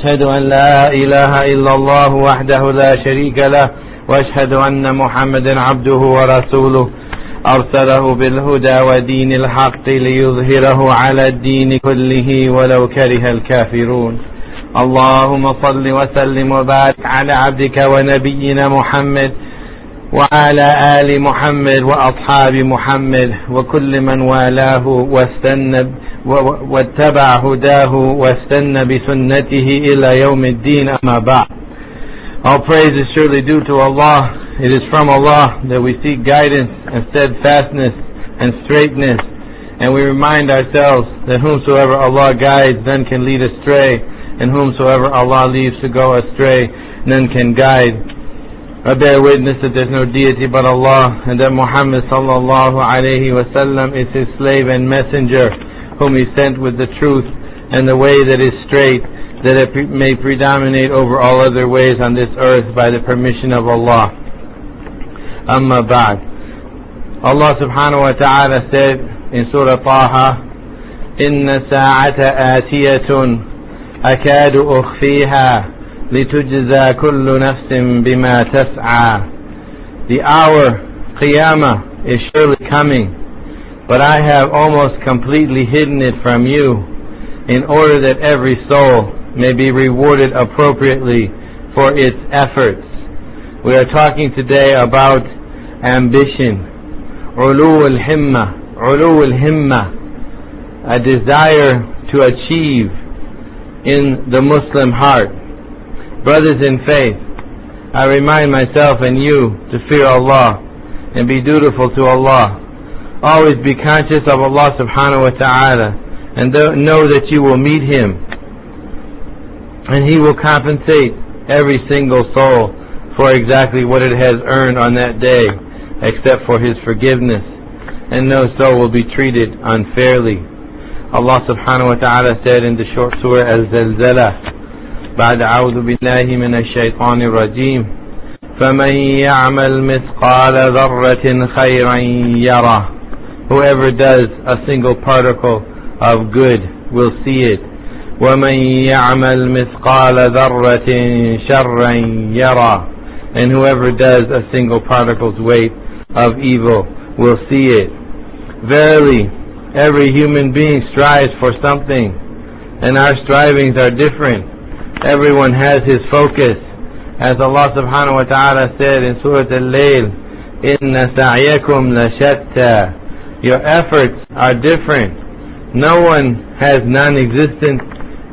أشهد أن لا إله إلا الله وحده لا شريك له وأشهد أن محمدا عبده ورسوله. أرسله بالهدى ودين الحق ليظهره على الدين كله ولو كره الكافرون. اللهم صل وسلم وبارك على عبدك ونبينا محمد وعلى آل محمد وأصحاب محمد وكل من والاه واستنى واتبع هداه واستنى بسنته إلى يوم الدين أما بعد All praise is surely due to Allah. It is from Allah that we seek guidance and steadfastness and straightness. And we remind ourselves that whomsoever Allah guides, none can lead astray. And whomsoever Allah leaves to go astray, none can guide. I bear witness that there's no deity but Allah, and that Muhammad sallallahu alayhi wasallam is his slave and messenger, whom he sent with the truth and the way that is straight, that it may predominate over all other ways on this earth by the permission of Allah. Amma ba'd. Allah subhanahu wa ta'ala said in Surah Taha, إن ساعة آتية أكاد أخفيها لتجزى كل نفس بما تسعى The hour, Qiyamah, is surely coming, but I have almost completely hidden it from you in order that every soul may be rewarded appropriately for its efforts. We are talking today about ambition, ulu al-himma, ulu al-himma, a desire to achieve in the Muslim heart. Brothers in faith, I remind myself and you to fear Allah and be dutiful to Allah. Always be conscious of Allah subhanahu wa ta'ala and know that you will meet Him and He will compensate every single soul for exactly what it has earned on that day except for His forgiveness and no soul will be treated unfairly. Allah subhanahu wa ta'ala said in the short surah Al-Zalzalah بعد أعوذ بالله من الشيطان الرجيم فمن يعمل مثقال ذرة خيرا يره Whoever does a single particle of good will see it ومن يعمل مثقال ذرة شرا يره And whoever does a single particle's weight of evil will see it Verily, every human being strives for something and our strivings are different everyone has his focus. As Allah subhanahu wa ta'ala said in Surah Al-Layl, Inna sa'yakum lashatta. your efforts are different. No one has non-existent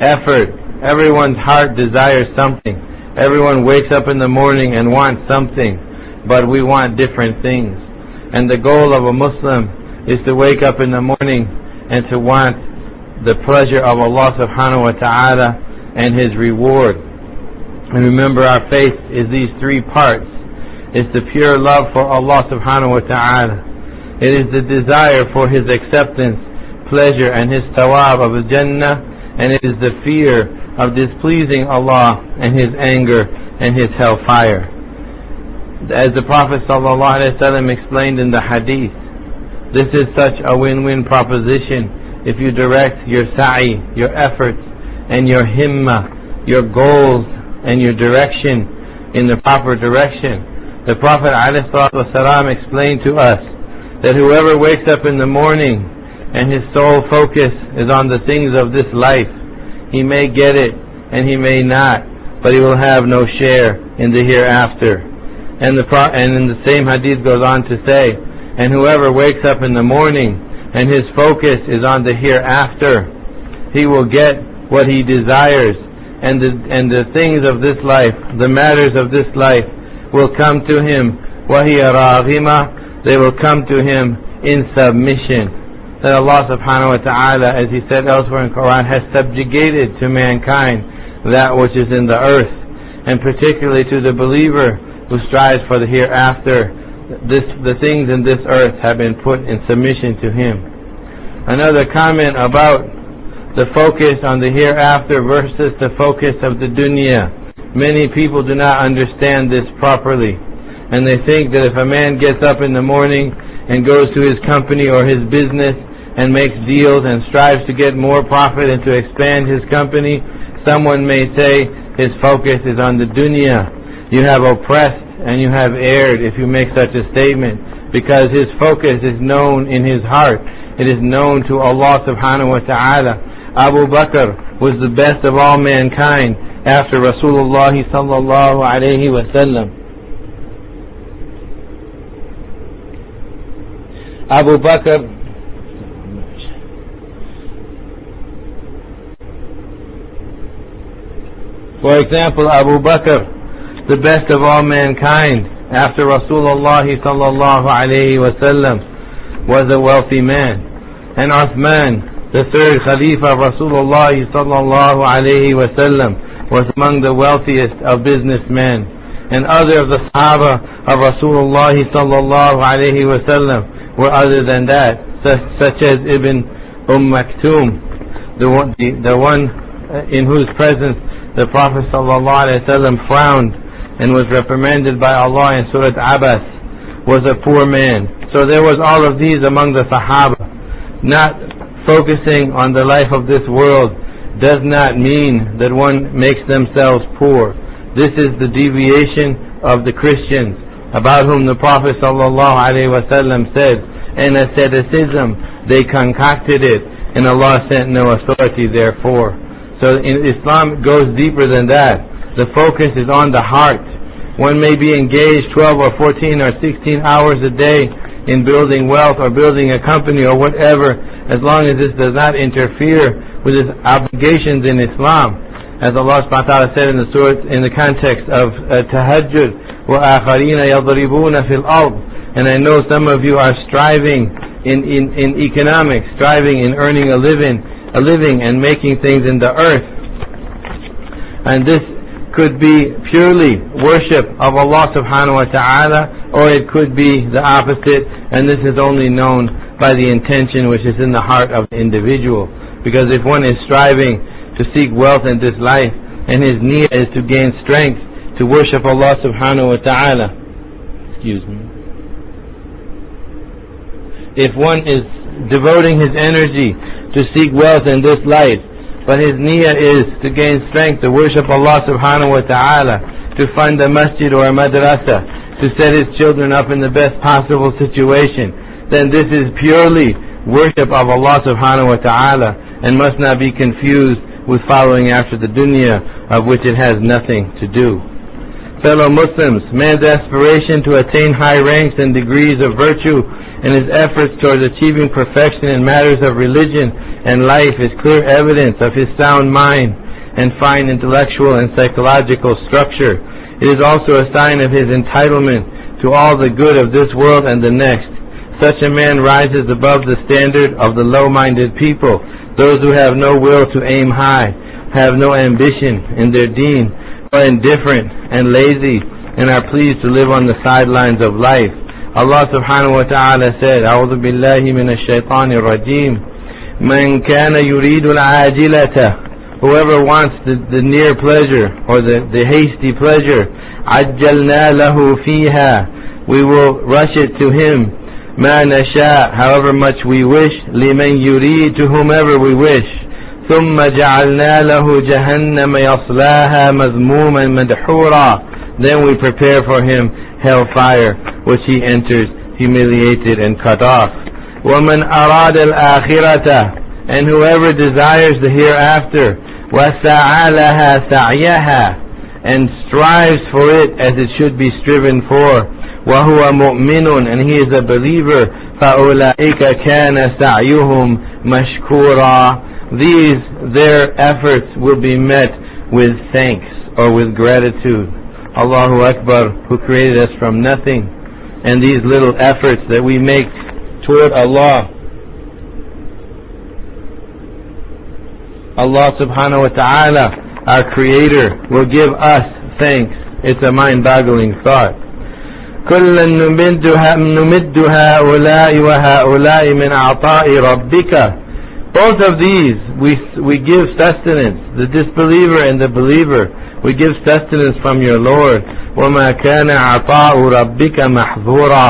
effort. Everyone's heart desires something. Everyone wakes up in the morning and wants something. But we want different things. And the goal of a Muslim is to wake up in the morning and to want the pleasure of Allah subhanahu wa ta'ala and His reward. And remember our faith is these three parts. It's the pure love for Allah subhanahu wa ta'ala. It is the desire for His acceptance, pleasure, and His tawab of Jannah, and it is the fear of displeasing Allah and His anger and His hellfire. As the Prophet ﷺ explained in the hadith, this is such a win-win proposition if you direct your sa'i, your efforts, and your himma, your goals and your direction in the proper direction. The Prophet ﷺ explained to us that whoever wakes up in the morning and his sole focus is on the things of this life, he may get it and he may not, but he will have no share in the hereafter. And the pro- and in the same hadith goes on to say, and whoever wakes up in the morning and his focus is on the hereafter, he will get what he desires, and the, and the things of this life, the matters of this life, will come to him. وَهِيَ رَاغِمَةً they will come to him in submission. That Allah subhanahu wa ta'ala, as he said elsewhere in Quran, has subjugated to mankind that which is in the earth, and particularly to the believer who strives for the hereafter. This, the things in this earth have been put in submission to him. Another comment about the focus on the hereafter versus the focus of the dunya. Many people do not understand this properly. And they think that if a man gets up in the morning and goes to his company or his business and makes deals and strives to get more profit and to expand his company, someone may say his focus is on the dunya. You have oppressed and you have erred if you make such a statement because his focus is known in his heart. It is known to Allah subhanahu wa ta'ala. Abu Bakr was the best of all mankind after Rasulullah sallallahu alayhi wa sallam. Abu Bakr For example, Abu Bakr, the best of all mankind, after Rasulullah sallallahu alayhi wasallam, was a wealthy man. And Uthman, the third Khalifa of Rasulullah sallallahu alayhi wasallam, was among the wealthiest of businessmen. And other of the Sahaba of Rasulullah sallallahu alayhi wasallam were other than that, such, as Ibn Umm Maktoum, the one, the, the one in whose presence the Prophet ﷺ frowned and was reprimanded by Allah in Surah Abasa, was a poor man. So there was all of these among the Sahaba. Not focusing on the life of this world does not mean that one makes themselves poor. This is the deviation of the Christians about whom the Prophet ﷺ said, in asceticism they concocted it, and Allah sent no authority therefore. So in Islam goes deeper than that. The focus is on the heart. One may be engaged 12 or 14 or 16 hours a day in building wealth or building a company or whatever, as long as this does not interfere with his obligations in Islam. As Allah subhanahu said in the surah, in the context of uh, tahajjud, وَآخَرِينَ يَضْرِبُونَ فِي الْأَرْضِ And I know some of you are striving in, in, in economics, striving in earning a living, a living and making things in the earth. And this could be purely worship of Allah subhanahu wa ta'ala, or it could be the opposite, and this is only known by the intention which is in the heart of the individual. Because if one is striving to seek wealth in this life, and his need is to gain strength to worship Allah subhanahu wa ta'ala, excuse me. If one is devoting his energy to seek wealth in this life, but his niyyah is to gain strength to worship Allah subhanahu wa ta'ala, to fund a masjid or a madrasa, to set his children up in the best possible situation, then this is purely worship of Allah subhanahu wa ta'ala and must not be confused with following after the dunya of which it has nothing to do. Fellow Muslims, man's aspiration to attain high ranks and degrees of virtue and his efforts towards achieving perfection in matters of religion and life is clear evidence of his sound mind and fine intellectual and psychological structure. It is also a sign of his entitlement to all the good of this world and the next. Such a man rises above the standard of the low-minded people, those who have no will to aim high, have no ambition in their deen, are indifferent and lazy, and are pleased to live on the sidelines of life. Allah subhanahu wa ta'ala said, أعوذ بالله من الشيطان الرجيم من كان يريد العاجلة Whoever wants the, the near pleasure or the, the hasty pleasure عجلنا له فيها We will rush it to him ما نشاء however much we wish لمن يريد to whomever we wish ثم جعلنا له جهنم يصلاها مذموما مدحورا then we prepare for him hellfire, which he enters humiliated and cut off. وَمَنْ أَرَادَ الْآخِرَةَ And whoever desires the hereafter, وَسَعَى لَهَا سَعْيَهَا And strives for it as it should be striven for. وَهُوَ مُؤْمِنٌ And he is a believer. فَأُولَئِكَ كَانَ سَعْيُهُمْ مَشْكُورًا These, their efforts will be met with thanks or with gratitude. Allahu Akbar, who created us from nothing, and these little efforts that we make toward Allah. Allah subhanahu wa ta'ala, our creator, will give us thanks. It's a mind-boggling thought. كلا نمد هؤلاء وهؤلاء من عطاء ربك both of these, we, we give sustenance, the disbeliever and the believer. We give sustenance from your Lord. وَمَا كَانَ عَطَاءُ رَبِّكَ مَحْظُورًا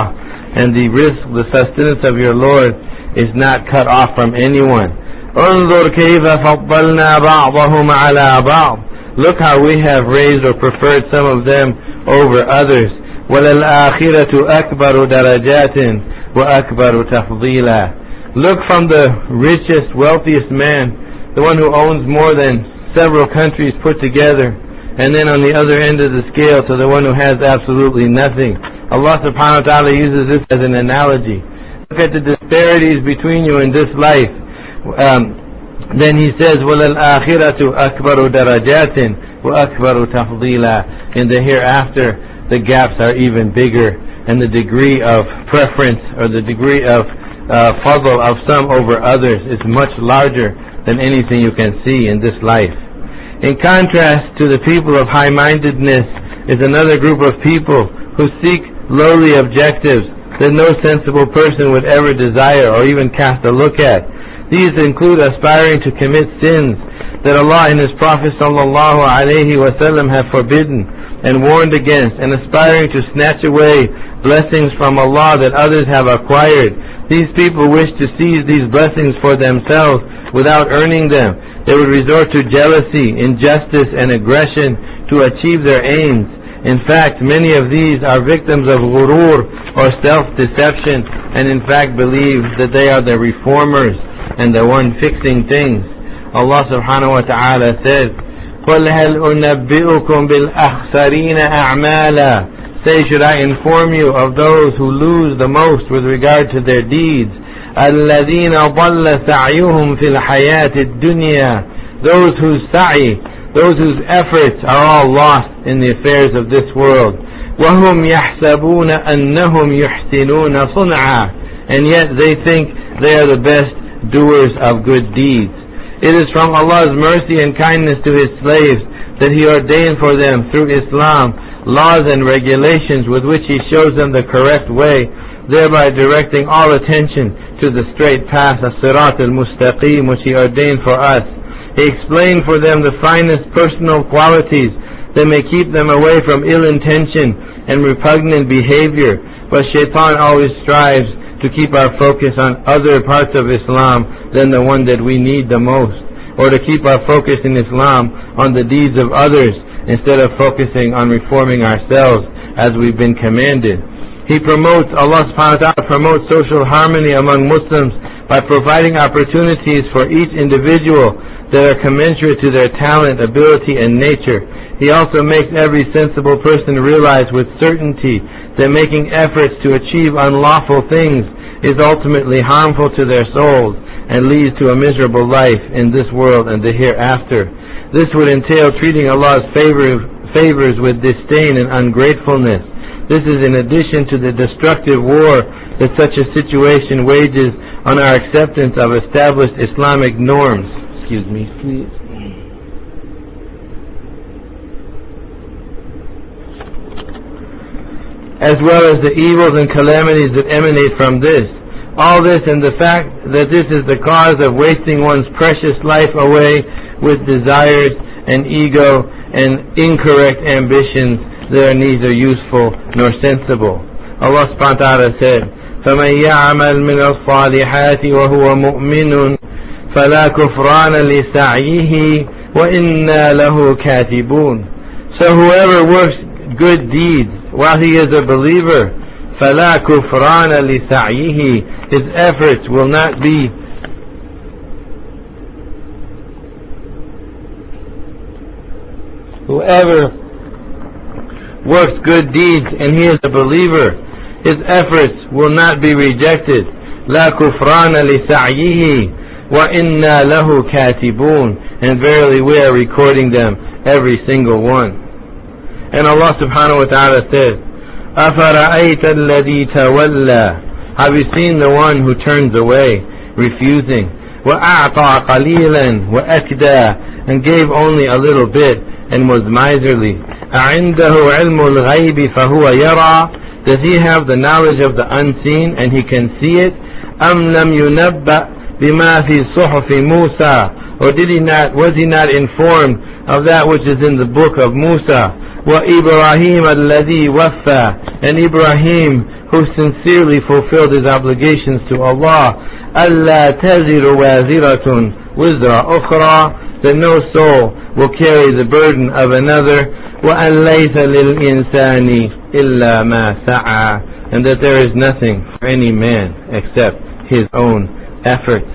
And the rizq, the sustenance of your Lord is not cut off from anyone. انظر كيف فضلنا بعضهم على بعض Look how we have raised or preferred some of them over others. وَلَلْآخِرَةُ أَكْبَرُ دَرَجَاتٍ وَأَكْبَرُ تَفْضِيلًا Look from the richest, wealthiest man, the one who owns more than several countries put together, and then on the other end of the scale to the one who has absolutely nothing. Allah subhanahu wa ta'ala uses this as an analogy. Look at the disparities between you in this life. Um, then he says, وَلَلْآخِرَةُ أَكْبَرُ دَرَجَاتٍ وَأَكْبَرُ تَفْضِيلًا In the hereafter, the gaps are even bigger, and the degree of preference or the degree of uh, fadl of some over others is much larger than anything you can see in this life. In contrast to the people of high-mindedness is another group of people who seek lowly objectives that no sensible person would ever desire or even cast a look at. These include aspiring to commit sins that Allah and His Prophet sallallahu have forbidden and warned against, and aspiring to snatch away blessings from Allah that others have acquired. These people wish to seize these blessings for themselves without earning them. They would resort to jealousy, injustice, and aggression to achieve their aims. In fact, many of these are victims of ghurur or self-deception and in fact believe that they are the reformers and the one fixing things. Allah subhanahu wa ta'ala says, قُلْ هَلْ أُنَبِّئُكُمْ بِالْأَخْسَرِينَ أَعْمَالًا Say, should I inform you of those who lose the most with regard to their deeds? الَّذِينَ ضَلَّ سَعْيُهُمْ فِي الْحَيَاةِ الدُّنْيَا Those whose sa'i, those whose efforts are all lost in the affairs of this world. وَهُمْ يَحْسَبُونَ أَنَّهُمْ يُحْسِنُونَ صُنْعًا And yet they think they are the best doers of good deeds. It is from Allah's mercy and kindness to His slaves that He ordained for them through Islam laws and regulations with which He shows them the correct way, thereby directing all attention to the straight path of Sirat al-Mustaqim which He ordained for us. He explained for them the finest personal qualities that may keep them away from ill intention and repugnant behavior, but shaitan always strives to keep our focus on other parts of Islam than the one that we need the most, or to keep our focus in Islam on the deeds of others instead of focusing on reforming ourselves as we've been commanded. He promotes, Allah subhanahu wa ta'ala promotes social harmony among Muslims by providing opportunities for each individual that are commensurate to their talent, ability, and nature. He also makes every sensible person realize with certainty that making efforts to achieve unlawful things is ultimately harmful to their souls and leads to a miserable life in this world and the hereafter. This would entail treating Allah's favor, favors with disdain and ungratefulness. This is in addition to the destructive war that such a situation wages on our acceptance of established Islamic norms. Excuse me, please. as well as the evils and calamities that emanate from this. All this and the fact that this is the cause of wasting one's precious life away with desires and ego and incorrect ambitions that are neither useful nor sensible. Allah subhanahu wa ta'ala said, فَمَنْ يَعْمَلْ مِنَ الصَّالِحَاتِ وَهُوَ مُؤْمِنٌ فَلَا كُفْرَانَ لِسَعْيِهِ وَإِنَّا لَهُ كَاتِبُونَ So whoever works good deeds while he is a believer, فَلَا كُفْرَانَ لِسَعْيِهِ His efforts will not be Whoever works good deeds and he is a believer, his efforts will not be rejected. لا كفران لسعيه وإنا له كاتبون and verily we are recording them every single one. And Allah subhanahu wa ta'ala says, أَفَرَأَيْتَ الَّذِي تَوَلَّى Have you seen the one who turns away, refusing? وَأَعْطَى قَلِيلًا وَأَكْدَى And gave only a little bit and was miserly. أَعِنْدَهُ عِلْمُ الْغَيْبِ فَهُوَ يَرَى Does he have the knowledge of the unseen and he can see it? أَمْ لَمْ يُنَبَّأ بِمَا فِي صُحُفِ مُوسَى Or did he not, was he not informed of that which is in the book of Musa? وإبراهيم الذي وفى and Ibrahim who sincerely fulfilled his obligations to Allah ألا تزر وازرة وزر أخرى that no soul will carry the burden of another وأن ليس للإنسان إلا ما سعى and that there is nothing for any man except his own efforts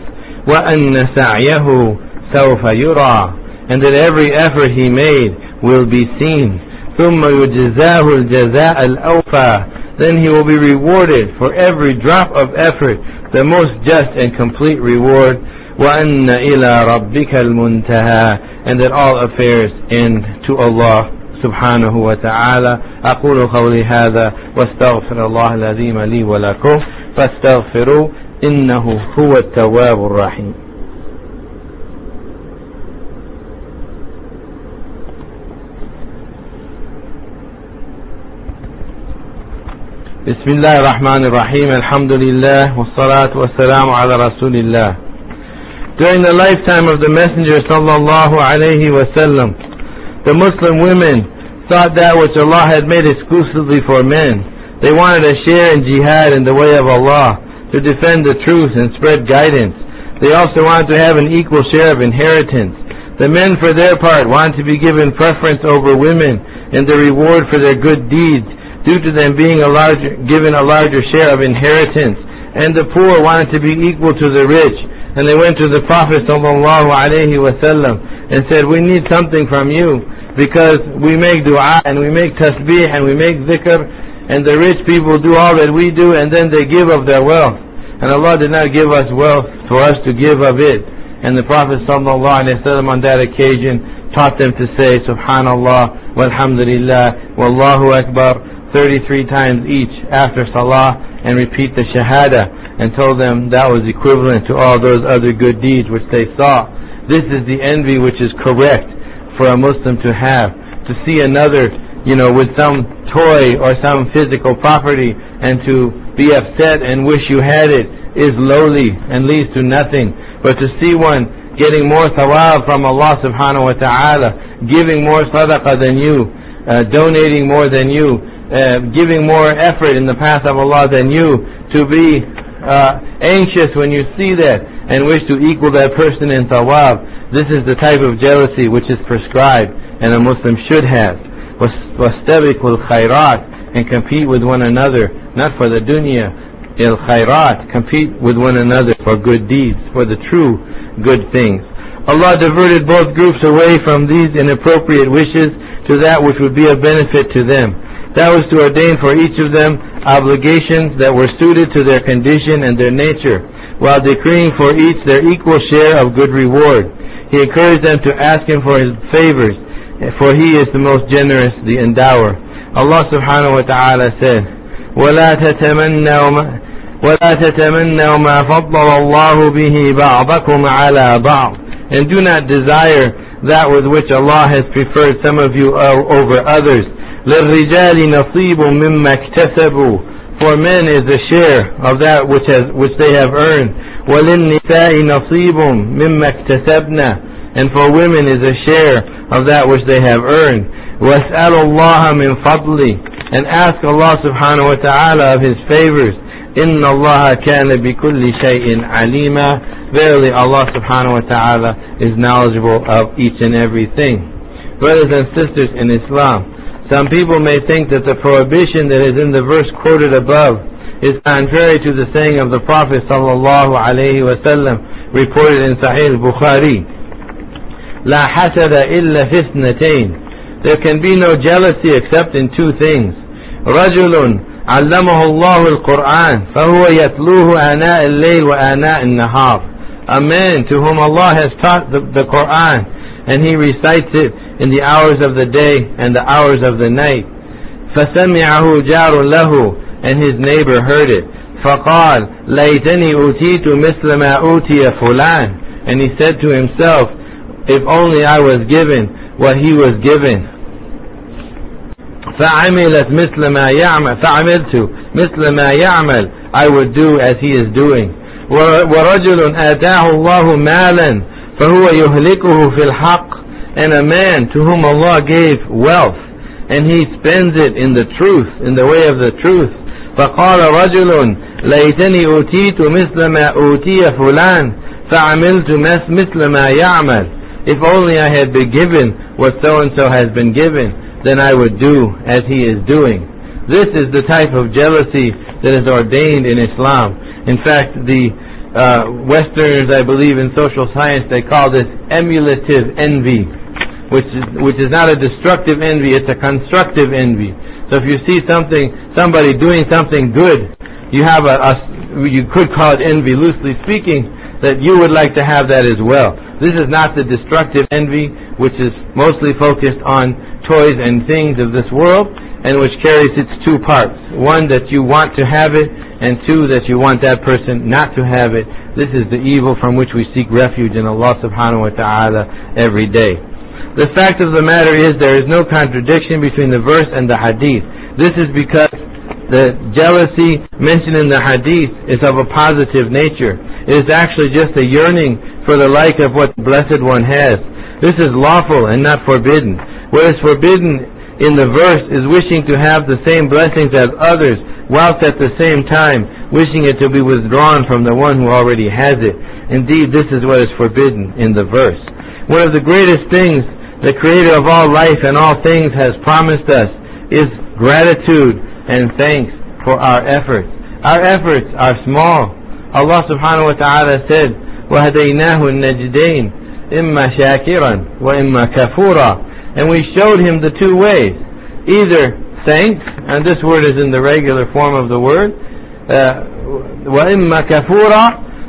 وأن سعيه سوف يرى and that every effort he made will be seen ثم يجزاه الجزاء الأوفى then he will be rewarded for every drop of effort the most just and complete reward وأن إلى ربك المنتهى. And that all affairs end to Allah سبحانه وتعالى أقول قولي هذا واستغفر الله العظيم لي ولكم. فاستغفروا إنه هو التواب الرحيم. بسم الله الرحمن الرحيم. الحمد لله والصلاة والسلام على رسول الله. During the lifetime of the Messenger sallallahu alayhi wasallam, the Muslim women thought that which Allah had made exclusively for men. They wanted a share in jihad in the way of Allah, to defend the truth and spread guidance. They also wanted to have an equal share of inheritance. The men, for their part, wanted to be given preference over women in the reward for their good deeds due to them being a larger, given a larger share of inheritance. And the poor wanted to be equal to the rich. And they went to the Prophet sallallahu and said, we need something from you because we make dua and we make tasbih and we make dhikr and the rich people do all that we do and then they give of their wealth. And Allah did not give us wealth for us to give of it. And the Prophet sallallahu alaihi wasallam on that occasion taught them to say Subhanallah, Walhamdulillah, Wallahu Akbar, 33 times each after Salah and repeat the Shahada and told them that was equivalent to all those other good deeds which they saw. This is the envy which is correct for a Muslim to have. To see another, you know, with some toy or some physical property and to be upset and wish you had it is lowly and leads to nothing. But to see one getting more thawab from Allah subhanahu wa ta'ala, giving more sadaqah than you, uh, donating more than you, uh, giving more effort in the path of Allah than you, to be uh, anxious when you see that and wish to equal that person in thawab. This is the type of jealousy which is prescribed and a Muslim should have. وَاسْتَبِقُوا الْخَيْرَاتِ and compete with one another, not for the dunya, il khairat, compete with one another for good deeds, for the true good things. Allah diverted both groups away from these inappropriate wishes to that which would be of benefit to them. That was to ordain for each of them obligations that were suited to their condition and their nature, while decreeing for each their equal share of good reward. He encouraged them to ask Him for His favors, for He is the most generous, the endower. Allah subhanahu wa ta'ala said, وَلَا تَتَمَنَّوا مَا ولا تتمنوا ما فضل الله به بعضكم على بعض and do not desire that with which Allah has preferred some of you over others للرجال نصيب مما اكتسبوا for men is a share of that which has which they have earned وللنساء نصيب مما اكتسبنا and for women is a share of that which they have earned واسأل الله من فضله and ask Allah subhanahu wa ta'ala of his favors إن الله كان بكل شيء عليما verily Allah subhanahu wa ta'ala is knowledgeable of each and everything brothers and sisters in Islam some people may think that the prohibition that is in the verse quoted above is contrary to the saying of the Prophet sallallahu alaihi wasallam reported in Sahih Bukhari. لا حسد إلا في اثنتين. There can be no jealousy except in two things. رجل علمه الله القرآن فهو يتلوه آناء الليل وآناء النهار. A man to whom Allah has taught the, the Quran and he recites it in the hours of the day and the hours of the night. فسمعه جار له and his neighbor heard it. فقال ليتني أوتيت مثل ما أوتي فلان and he said to himself if only I was given what he was given فعملت مثل ما يعمل فعملت مثل ما يعمل I would do as he is doing ورجل آتاه الله مالا فهو يهلكه في الحق and a man to whom Allah gave wealth and he spends it in the truth in the way of the truth فقال رجل ليتني أوتيت مثل ما أوتي فلان فعملت مثل ما يعمل If only I had been given what so-and-so has been given, then I would do as he is doing. This is the type of jealousy that is ordained in Islam. In fact, the uh, Westerners, I believe in social science, they call this emulative envy, which is, which is not a destructive envy, it's a constructive envy. So if you see something, somebody doing something good, you have a, a you could call it envy, loosely speaking, that you would like to have that as well. This is not the destructive envy, which is mostly focused on toys and things of this world, and which carries its two parts. One, that you want to have it, and two, that you want that person not to have it. This is the evil from which we seek refuge in Allah subhanahu wa ta'ala every day. The fact of the matter is there is no contradiction between the verse and the hadith. This is because the jealousy mentioned in the hadith is of a positive nature. It is actually just a yearning for the like of what the Blessed One has. This is lawful and not forbidden. What is forbidden in the verse is wishing to have the same blessings as others, whilst at the same time wishing it to be withdrawn from the one who already has it. Indeed, this is what is forbidden in the verse. One of the greatest things the Creator of all life and all things has promised us is gratitude and thanks for our efforts. Our efforts are small. Allah subhanahu wa ta'ala said, وَهَدَيْنَاهُ النَّجْدَيْنِ إِمَّا شَاكِرًا وَإِمَّا كَفُورًا and we showed him the two ways. Either thanks, and this word is in the regular form of the word, وَإِمَّا uh, كَفُورًا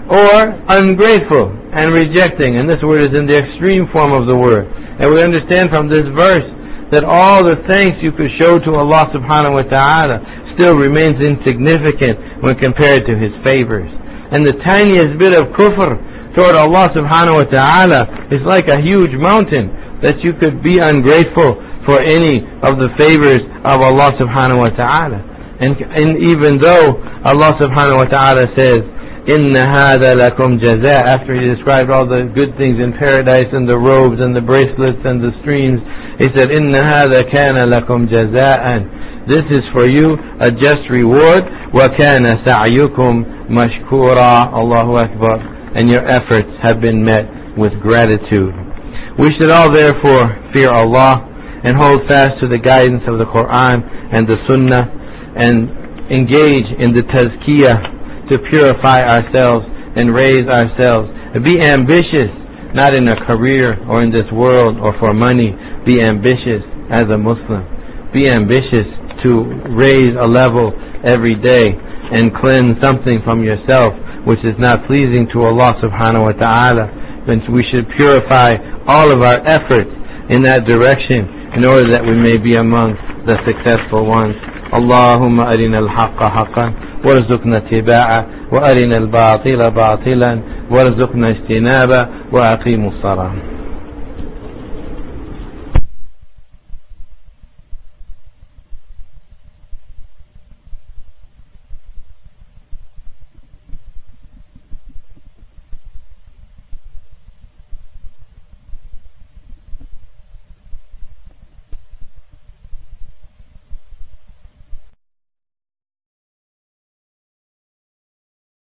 or ungrateful and rejecting, and this word is in the extreme form of the word. And we understand from this verse that all the thanks you could show to Allah subhanahu wa ta'ala still remains insignificant when compared to His favors. And the tiniest bit of kufr toward Allah subhanahu wa ta'ala is like a huge mountain that you could be ungrateful for any of the favors of Allah subhanahu wa ta'ala. And, and even though Allah subhanahu wa ta'ala says, إِنَّ هَذَا لَكُمْ جَزَاء After he described all the good things in paradise and the robes and the bracelets and the streams, he said, إِنَّ هَذَا كَانَ لَكُمْ جَزَاءً This is for you a just reward. وَكَانَ سَعْيُكُمْ مَشْكُورًا Allahu Akbar. And your efforts have been met with gratitude. We should all therefore fear Allah and hold fast to the guidance of the Quran and the Sunnah and engage in the tazkiyah to purify ourselves and raise ourselves. Be ambitious, not in a career or in this world or for money. Be ambitious as a Muslim. Be ambitious to raise a level every day and cleanse something from yourself which is not pleasing to Allah subhanahu wa ta'ala. And we should purify all of our efforts in that direction in order that we may be among the successful ones. Allahumma arina al-haqqa وارزقنا اتباعه وأرنا الباطل باطلا وارزقنا اجتنابه وأقيموا الصلاة.